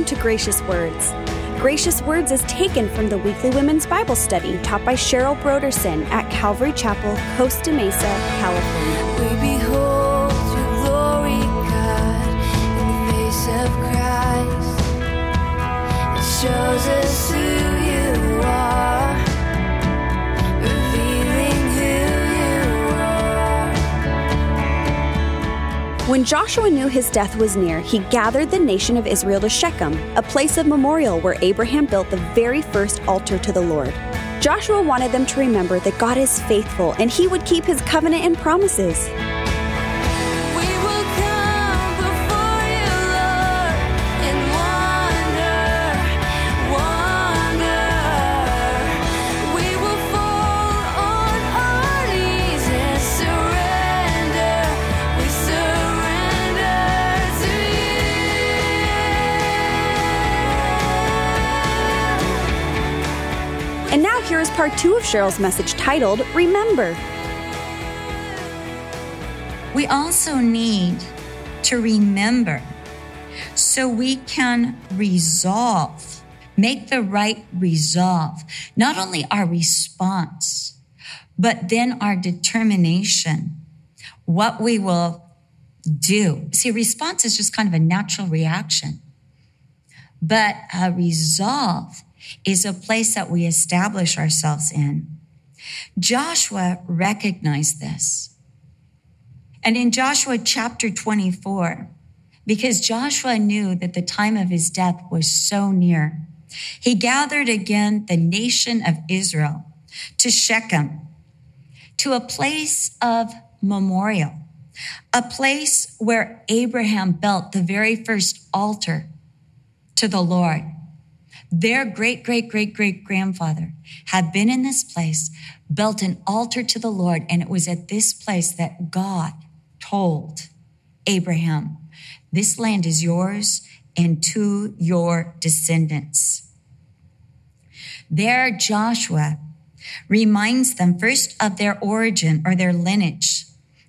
Welcome to Gracious Words. Gracious Words is taken from the weekly women's Bible study taught by Cheryl Brodersen at Calvary Chapel, Costa Mesa, California. We behold your glory, God, in the face of Christ. It shows us who When Joshua knew his death was near, he gathered the nation of Israel to Shechem, a place of memorial where Abraham built the very first altar to the Lord. Joshua wanted them to remember that God is faithful and he would keep his covenant and promises. Here is part two of Cheryl's message titled Remember. We also need to remember so we can resolve, make the right resolve, not only our response, but then our determination, what we will do. See, response is just kind of a natural reaction, but a resolve is a place that we establish ourselves in. Joshua recognized this. And in Joshua chapter 24, because Joshua knew that the time of his death was so near, he gathered again the nation of Israel to Shechem, to a place of memorial, a place where Abraham built the very first altar to the Lord. Their great, great, great, great grandfather had been in this place, built an altar to the Lord, and it was at this place that God told Abraham, This land is yours and to your descendants. There, Joshua reminds them first of their origin or their lineage,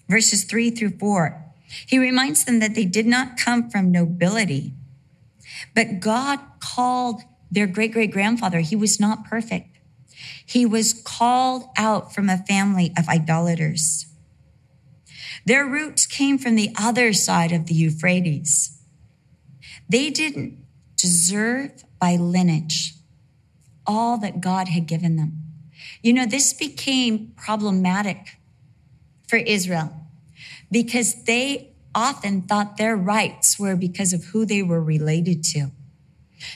verses three through four. He reminds them that they did not come from nobility, but God called their great great grandfather. He was not perfect. He was called out from a family of idolaters. Their roots came from the other side of the Euphrates. They didn't deserve by lineage all that God had given them. You know, this became problematic for Israel because they often thought their rights were because of who they were related to.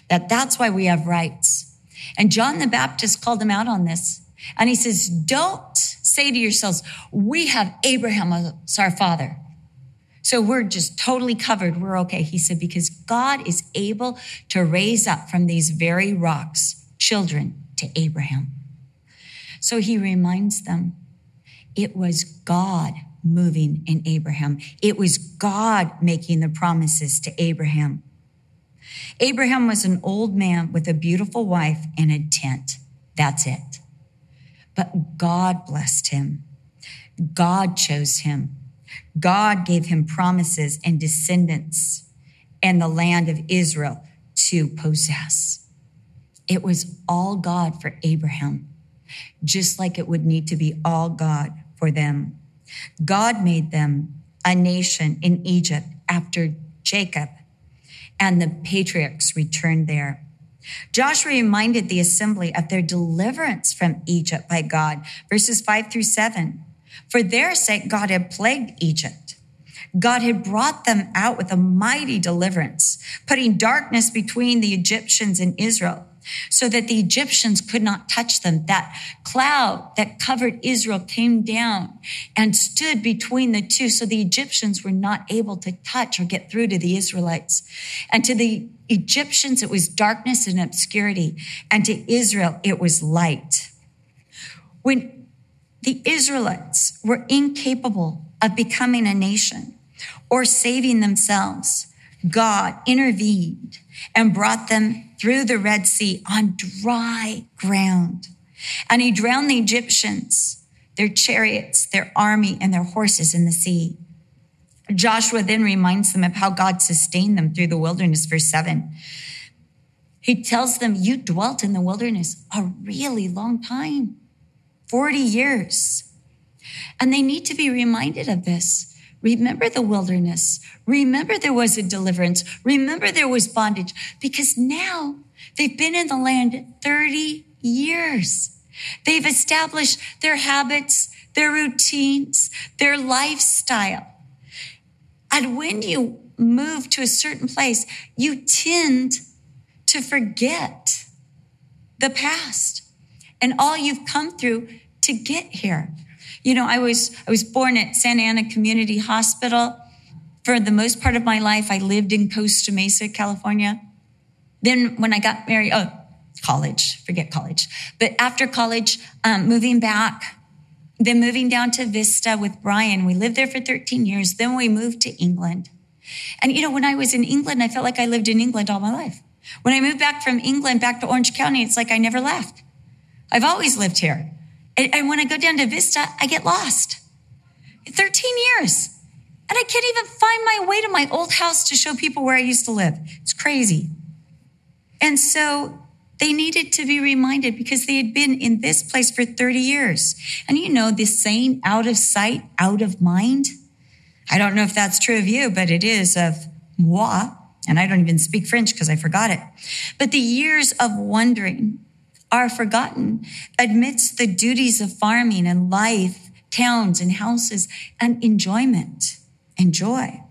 That that's why we have rights. And John the Baptist called them out on this. And he says, don't say to yourselves, we have Abraham as our father. So we're just totally covered. We're okay. He said, because God is able to raise up from these very rocks children to Abraham. So he reminds them it was God moving in Abraham. It was God making the promises to Abraham. Abraham was an old man with a beautiful wife and a tent. That's it. But God blessed him. God chose him. God gave him promises and descendants and the land of Israel to possess. It was all God for Abraham, just like it would need to be all God for them. God made them a nation in Egypt after Jacob and the patriarchs returned there. Joshua reminded the assembly of their deliverance from Egypt by God, verses five through seven. For their sake, God had plagued Egypt. God had brought them out with a mighty deliverance, putting darkness between the Egyptians and Israel so that the Egyptians could not touch them. That cloud that covered Israel came down and stood between the two. So the Egyptians were not able to touch or get through to the Israelites. And to the Egyptians, it was darkness and obscurity. And to Israel, it was light. When the Israelites were incapable of becoming a nation or saving themselves, God intervened and brought them through the Red Sea on dry ground. And he drowned the Egyptians, their chariots, their army, and their horses in the sea. Joshua then reminds them of how God sustained them through the wilderness, verse 7. He tells them, You dwelt in the wilderness a really long time 40 years. And they need to be reminded of this. Remember the wilderness. Remember there was a deliverance. Remember there was bondage because now they've been in the land 30 years. They've established their habits, their routines, their lifestyle. And when you move to a certain place, you tend to forget the past and all you've come through to get here. You know, I was I was born at Santa Ana Community Hospital. For the most part of my life, I lived in Costa Mesa, California. Then when I got married, oh, college, forget college. But after college, um, moving back, then moving down to Vista with Brian. We lived there for 13 years. Then we moved to England. And you know, when I was in England, I felt like I lived in England all my life. When I moved back from England back to Orange County, it's like I never left. I've always lived here. And, and when I go down to Vista, I get lost. 13 years. And I can't even find my way to my old house to show people where I used to live. It's crazy. And so they needed to be reminded because they had been in this place for 30 years. And you know, this saying, out of sight, out of mind. I don't know if that's true of you, but it is of moi. And I don't even speak French because I forgot it. But the years of wondering, are forgotten amidst the duties of farming and life, towns and houses, and enjoyment and joy.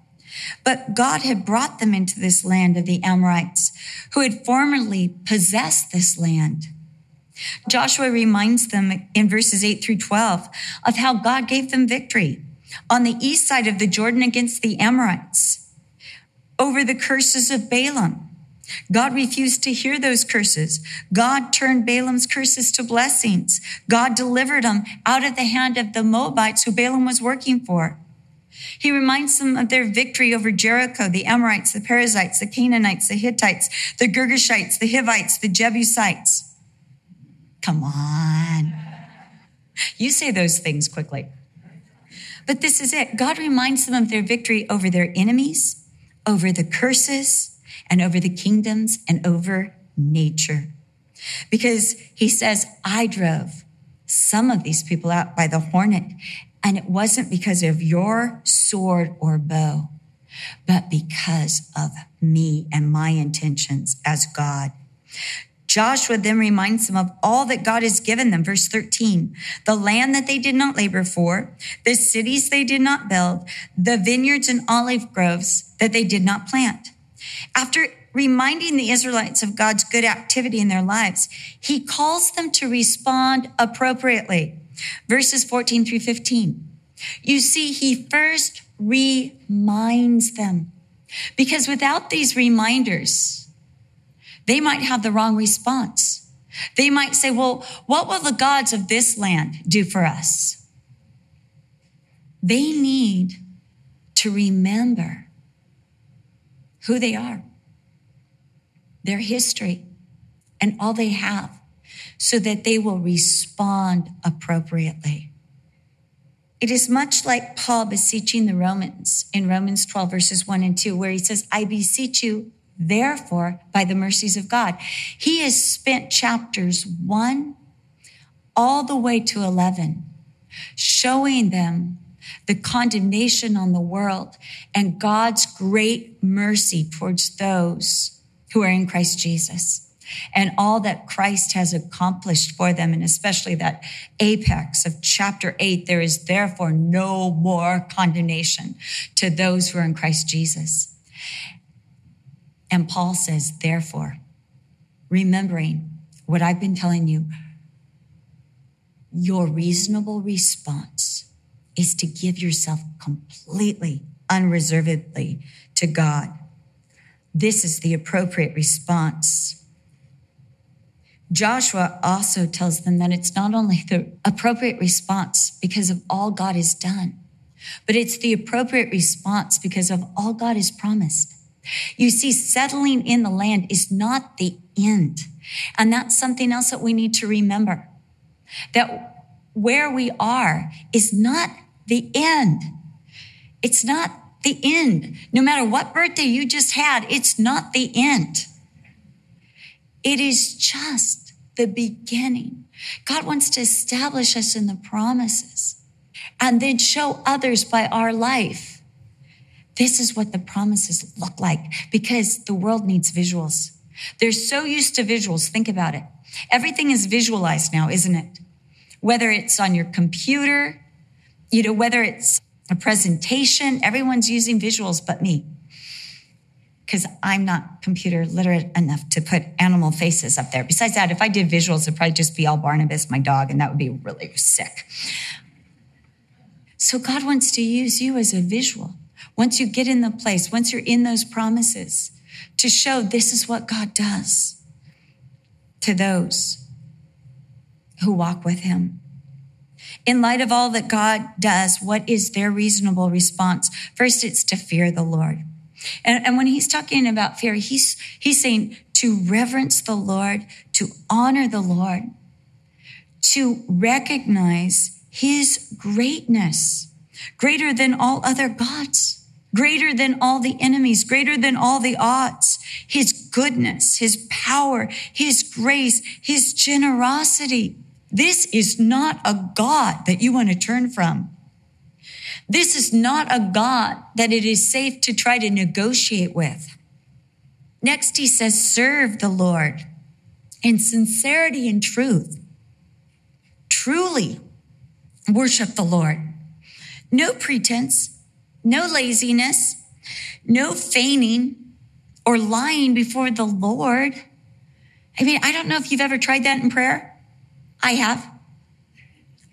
But God had brought them into this land of the Amorites, who had formerly possessed this land. Joshua reminds them in verses 8 through 12 of how God gave them victory on the east side of the Jordan against the Amorites over the curses of Balaam God refused to hear those curses. God turned Balaam's curses to blessings. God delivered them out of the hand of the Moabites who Balaam was working for. He reminds them of their victory over Jericho, the Amorites, the Perizzites, the Canaanites, the Hittites, the Girgashites, the Hivites, the Jebusites. Come on. You say those things quickly. But this is it. God reminds them of their victory over their enemies, over the curses, and over the kingdoms and over nature. Because he says, I drove some of these people out by the hornet, and it wasn't because of your sword or bow, but because of me and my intentions as God. Joshua then reminds them of all that God has given them. Verse 13, the land that they did not labor for, the cities they did not build, the vineyards and olive groves that they did not plant. After reminding the Israelites of God's good activity in their lives, he calls them to respond appropriately. Verses 14 through 15. You see, he first reminds them because without these reminders, they might have the wrong response. They might say, well, what will the gods of this land do for us? They need to remember who they are, their history, and all they have so that they will respond appropriately. It is much like Paul beseeching the Romans in Romans 12, verses 1 and 2, where he says, I beseech you, therefore, by the mercies of God. He has spent chapters 1 all the way to 11 showing them the condemnation on the world, and God's great mercy towards those who are in Christ Jesus and all that Christ has accomplished for them, and especially that apex of chapter eight, there is therefore no more condemnation to those who are in Christ Jesus. And Paul says, therefore, remembering what I've been telling you, your reasonable response is to give yourself completely, unreservedly to God. This is the appropriate response. Joshua also tells them that it's not only the appropriate response because of all God has done, but it's the appropriate response because of all God has promised. You see, settling in the land is not the end. And that's something else that we need to remember that where we are is not the end. It's not the end. No matter what birthday you just had, it's not the end. It is just the beginning. God wants to establish us in the promises and then show others by our life. This is what the promises look like because the world needs visuals. They're so used to visuals. Think about it. Everything is visualized now, isn't it? Whether it's on your computer, you know, whether it's a presentation, everyone's using visuals but me. Because I'm not computer literate enough to put animal faces up there. Besides that, if I did visuals, it'd probably just be all Barnabas, my dog, and that would be really sick. So God wants to use you as a visual. Once you get in the place, once you're in those promises, to show this is what God does to those who walk with Him. In light of all that God does, what is their reasonable response? First, it's to fear the Lord. And, and when he's talking about fear, he's, he's saying to reverence the Lord, to honor the Lord, to recognize his greatness, greater than all other gods, greater than all the enemies, greater than all the odds, his goodness, his power, his grace, his generosity. This is not a God that you want to turn from. This is not a God that it is safe to try to negotiate with. Next, he says, serve the Lord in sincerity and truth. Truly worship the Lord. No pretense, no laziness, no feigning or lying before the Lord. I mean, I don't know if you've ever tried that in prayer. I have.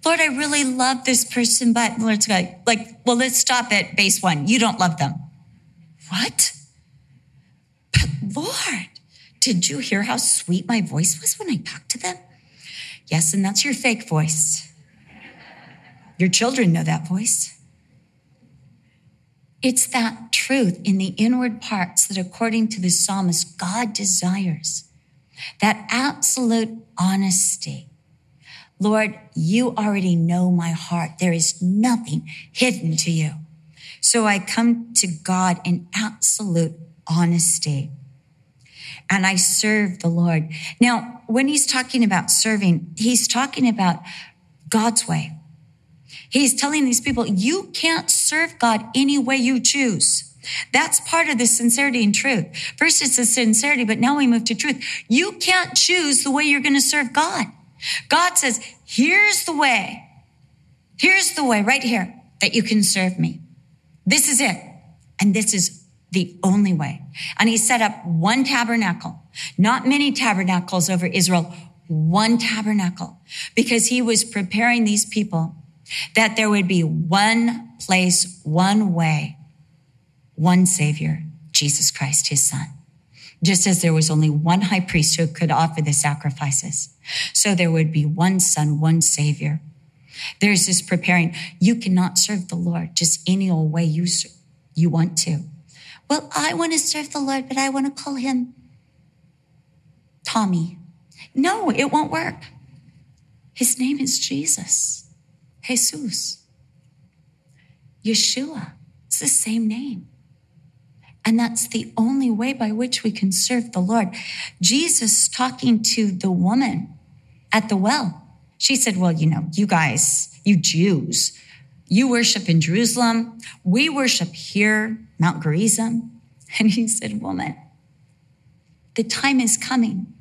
Lord, I really love this person, but Lord's like, like, well, let's stop at base one. You don't love them. What? But Lord, did you hear how sweet my voice was when I talked to them? Yes, and that's your fake voice. Your children know that voice. It's that truth in the inward parts that, according to the psalmist, God desires. That absolute honesty Lord, you already know my heart. There is nothing hidden to you. So I come to God in absolute honesty and I serve the Lord. Now, when he's talking about serving, he's talking about God's way. He's telling these people, you can't serve God any way you choose. That's part of the sincerity and truth. First, it's the sincerity, but now we move to truth. You can't choose the way you're going to serve God. God says, here's the way. Here's the way right here that you can serve me. This is it. And this is the only way. And he set up one tabernacle, not many tabernacles over Israel, one tabernacle, because he was preparing these people that there would be one place, one way, one savior, Jesus Christ, his son just as there was only one high priest who could offer the sacrifices. So there would be one son, one savior. There's this preparing. You cannot serve the Lord just any old way you, you want to. Well, I want to serve the Lord, but I want to call him Tommy. No, it won't work. His name is Jesus, Jesus, Yeshua. It's the same name. And that's the only way by which we can serve the Lord. Jesus talking to the woman at the well. She said, Well, you know, you guys, you Jews, you worship in Jerusalem. We worship here, Mount Gerizim. And he said, Woman, the time is coming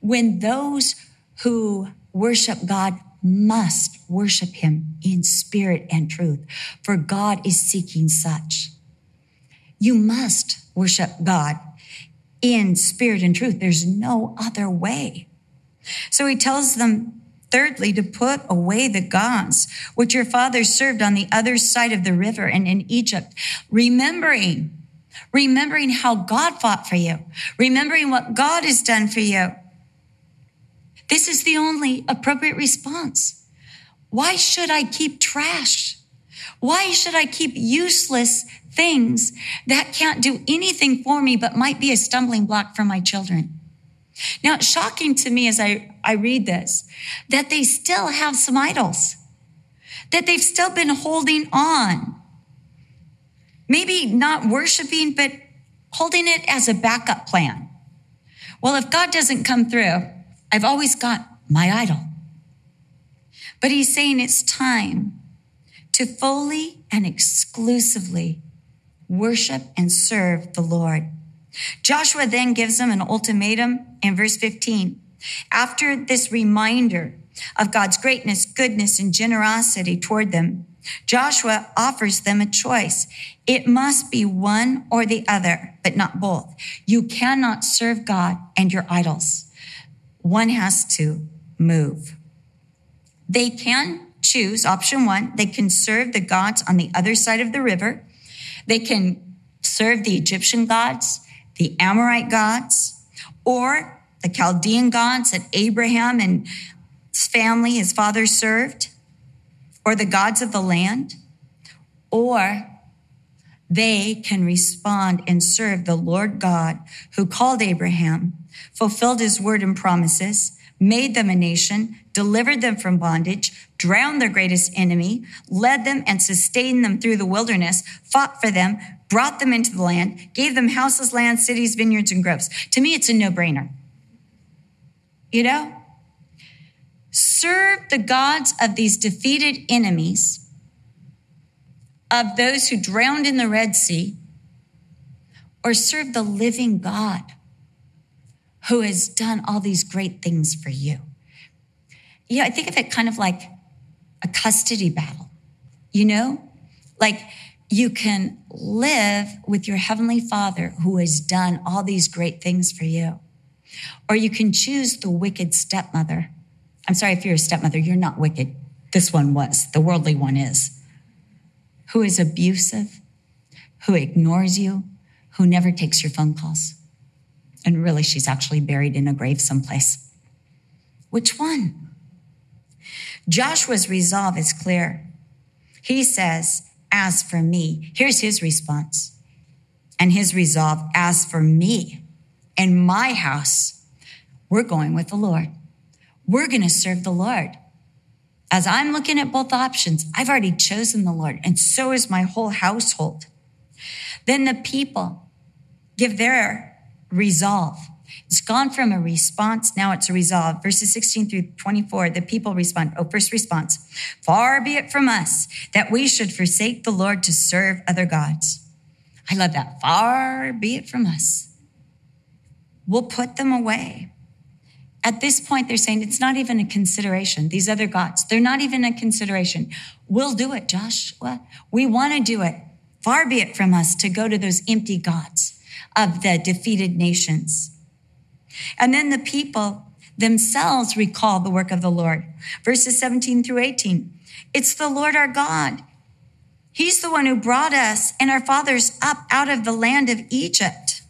when those who worship God must worship him in spirit and truth, for God is seeking such. You must worship God in spirit and truth. There's no other way. So he tells them, thirdly, to put away the gods which your fathers served on the other side of the river and in Egypt, remembering, remembering how God fought for you, remembering what God has done for you. This is the only appropriate response. Why should I keep trash? Why should I keep useless things that can't do anything for me, but might be a stumbling block for my children. Now, it's shocking to me as I, I read this that they still have some idols, that they've still been holding on. Maybe not worshiping, but holding it as a backup plan. Well, if God doesn't come through, I've always got my idol. But he's saying it's time to fully and exclusively worship and serve the Lord. Joshua then gives them an ultimatum in verse 15. After this reminder of God's greatness, goodness, and generosity toward them, Joshua offers them a choice. It must be one or the other, but not both. You cannot serve God and your idols. One has to move. They can choose option one. They can serve the gods on the other side of the river. They can serve the Egyptian gods, the Amorite gods, or the Chaldean gods that Abraham and his family, his father served, or the gods of the land, or they can respond and serve the Lord God who called Abraham, fulfilled his word and promises, made them a nation, delivered them from bondage, drowned their greatest enemy, led them and sustained them through the wilderness, fought for them, brought them into the land, gave them houses, land, cities, vineyards, and groves. To me, it's a no brainer. You know? Serve the gods of these defeated enemies, of those who drowned in the Red Sea, or serve the living God who has done all these great things for you. Yeah, I think of it kind of like a custody battle, you know? Like you can live with your heavenly father who has done all these great things for you. Or you can choose the wicked stepmother. I'm sorry if you're a stepmother, you're not wicked. This one was, the worldly one is. Who is abusive, who ignores you, who never takes your phone calls. And really, she's actually buried in a grave someplace. Which one? Joshua's resolve is clear. He says, As for me, here's his response. And his resolve, As for me and my house, we're going with the Lord. We're going to serve the Lord. As I'm looking at both options, I've already chosen the Lord, and so is my whole household. Then the people give their resolve. It's gone from a response, now it's a resolve. Verses 16 through 24, the people respond. Oh, first response. Far be it from us that we should forsake the Lord to serve other gods. I love that. Far be it from us. We'll put them away. At this point, they're saying it's not even a consideration. These other gods, they're not even a consideration. We'll do it, Joshua. We want to do it. Far be it from us to go to those empty gods of the defeated nations. And then the people themselves recall the work of the Lord. Verses 17 through 18. It's the Lord our God. He's the one who brought us and our fathers up out of the land of Egypt.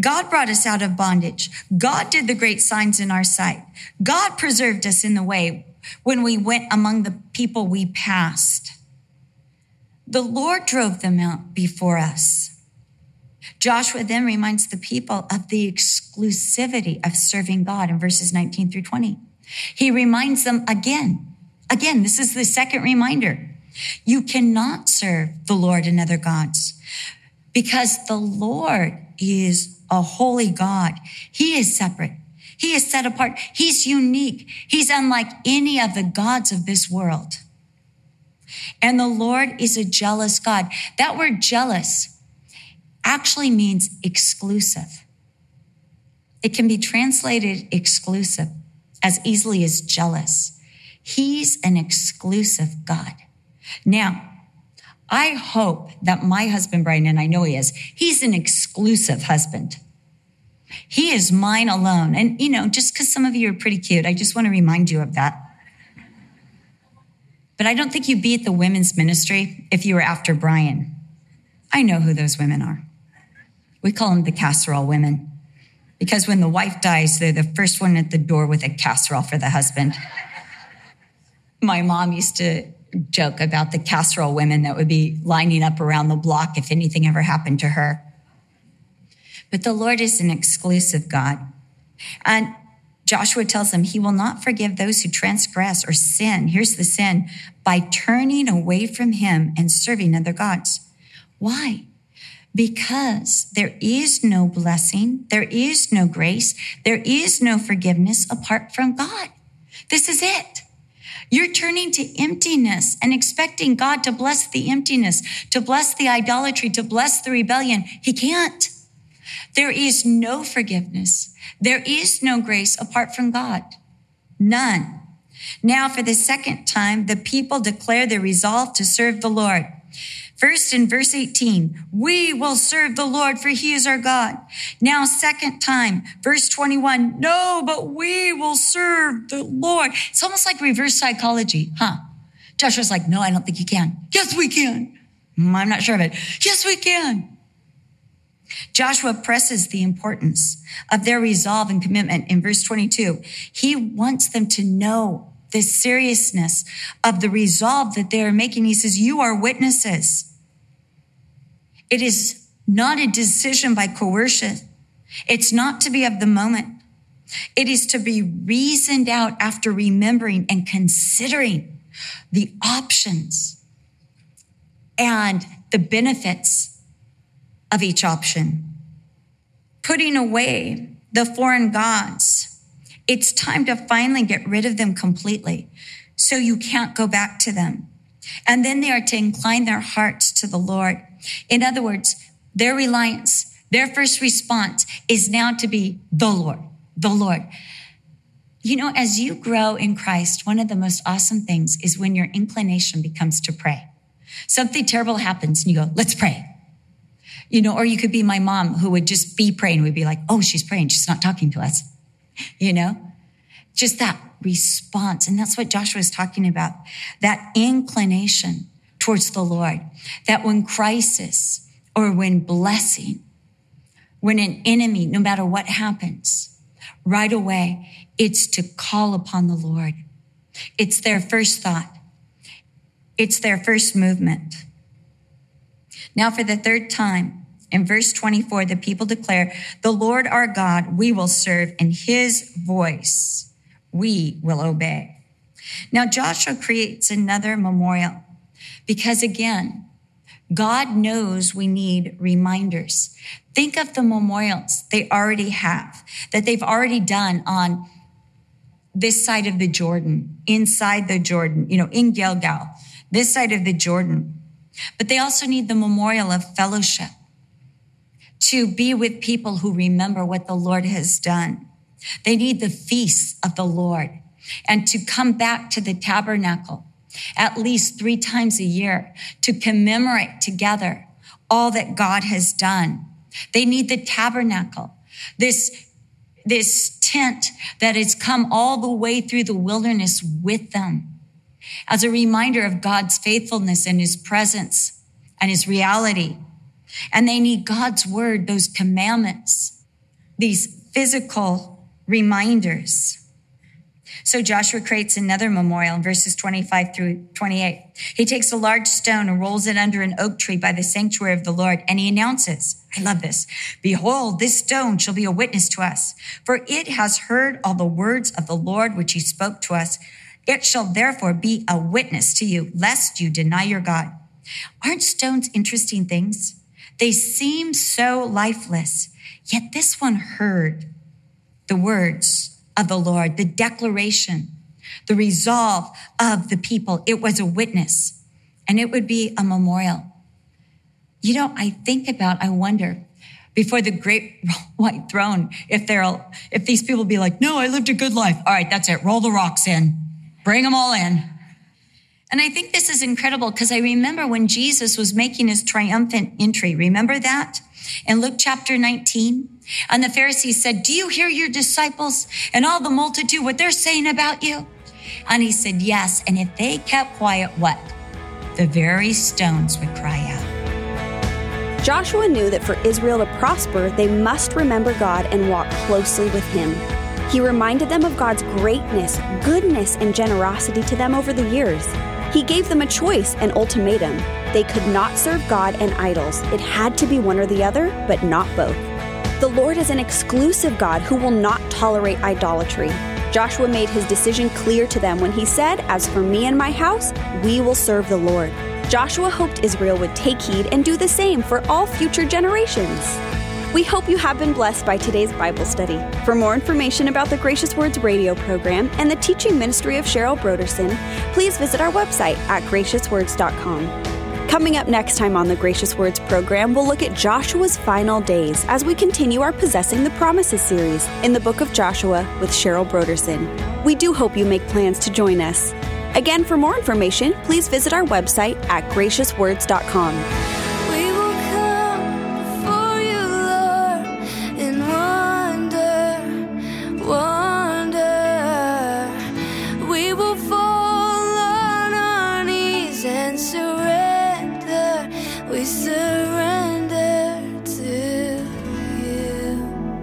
God brought us out of bondage. God did the great signs in our sight. God preserved us in the way when we went among the people we passed. The Lord drove them out before us. Joshua then reminds the people of the exclusivity of serving God in verses 19 through 20. He reminds them again, again, this is the second reminder. You cannot serve the Lord and other gods because the Lord is a holy God. He is separate. He is set apart. He's unique. He's unlike any of the gods of this world. And the Lord is a jealous God. That word jealous actually means exclusive. It can be translated exclusive as easily as jealous. He's an exclusive God. Now, I hope that my husband, Brian, and I know he is, he's an exclusive husband. He is mine alone. And, you know, just because some of you are pretty cute, I just want to remind you of that. But I don't think you'd be at the women's ministry if you were after Brian. I know who those women are. We call them the casserole women because when the wife dies, they're the first one at the door with a casserole for the husband. My mom used to joke about the casserole women that would be lining up around the block if anything ever happened to her. But the Lord is an exclusive God. And Joshua tells them he will not forgive those who transgress or sin. Here's the sin by turning away from him and serving other gods. Why? Because there is no blessing, there is no grace, there is no forgiveness apart from God. This is it. You're turning to emptiness and expecting God to bless the emptiness, to bless the idolatry, to bless the rebellion. He can't. There is no forgiveness. There is no grace apart from God. None. Now, for the second time, the people declare their resolve to serve the Lord. First in verse 18, we will serve the Lord for he is our God. Now, second time, verse 21, no, but we will serve the Lord. It's almost like reverse psychology, huh? Joshua's like, no, I don't think you can. Yes, we can. Mm, I'm not sure of it. Yes, we can. Joshua presses the importance of their resolve and commitment in verse 22. He wants them to know the seriousness of the resolve that they are making. He says, you are witnesses. It is not a decision by coercion. It's not to be of the moment. It is to be reasoned out after remembering and considering the options and the benefits of each option. Putting away the foreign gods. It's time to finally get rid of them completely so you can't go back to them. And then they are to incline their hearts to the Lord. In other words, their reliance, their first response is now to be the Lord, the Lord. You know, as you grow in Christ, one of the most awesome things is when your inclination becomes to pray. Something terrible happens and you go, let's pray. You know, or you could be my mom who would just be praying. We'd be like, oh, she's praying. She's not talking to us. You know, just that response. And that's what Joshua is talking about. That inclination towards the Lord. That when crisis or when blessing, when an enemy, no matter what happens, right away, it's to call upon the Lord. It's their first thought. It's their first movement. Now, for the third time, in verse 24, the people declare, The Lord our God we will serve, and his voice we will obey. Now, Joshua creates another memorial because again, God knows we need reminders. Think of the memorials they already have, that they've already done on this side of the Jordan, inside the Jordan, you know, in Gilgal, this side of the Jordan. But they also need the memorial of fellowship to be with people who remember what the Lord has done. They need the feasts of the Lord and to come back to the tabernacle at least three times a year to commemorate together all that God has done. They need the tabernacle, this, this tent that has come all the way through the wilderness with them as a reminder of God's faithfulness and his presence and his reality. And they need God's word, those commandments, these physical reminders. So Joshua creates another memorial in verses 25 through 28. He takes a large stone and rolls it under an oak tree by the sanctuary of the Lord, and he announces, I love this. Behold, this stone shall be a witness to us, for it has heard all the words of the Lord which he spoke to us. It shall therefore be a witness to you, lest you deny your God. Aren't stones interesting things? They seem so lifeless, yet this one heard the words of the Lord, the declaration, the resolve of the people. It was a witness and it would be a memorial. You know, I think about, I wonder before the great white throne, if they're, if these people be like, no, I lived a good life. All right, that's it. Roll the rocks in. Bring them all in. And I think this is incredible because I remember when Jesus was making his triumphant entry. Remember that? In Luke chapter 19, and the Pharisees said, Do you hear your disciples and all the multitude what they're saying about you? And he said, Yes. And if they kept quiet, what? The very stones would cry out. Joshua knew that for Israel to prosper, they must remember God and walk closely with Him. He reminded them of God's greatness, goodness, and generosity to them over the years. He gave them a choice, an ultimatum. They could not serve God and idols. It had to be one or the other, but not both. The Lord is an exclusive God who will not tolerate idolatry. Joshua made his decision clear to them when he said, As for me and my house, we will serve the Lord. Joshua hoped Israel would take heed and do the same for all future generations. We hope you have been blessed by today's Bible study. For more information about the Gracious Words radio program and the teaching ministry of Cheryl Brodersen, please visit our website at graciouswords.com. Coming up next time on the Gracious Words program, we'll look at Joshua's final days as we continue our Possessing the Promises series in the book of Joshua with Cheryl Brodersen. We do hope you make plans to join us. Again, for more information, please visit our website at graciouswords.com.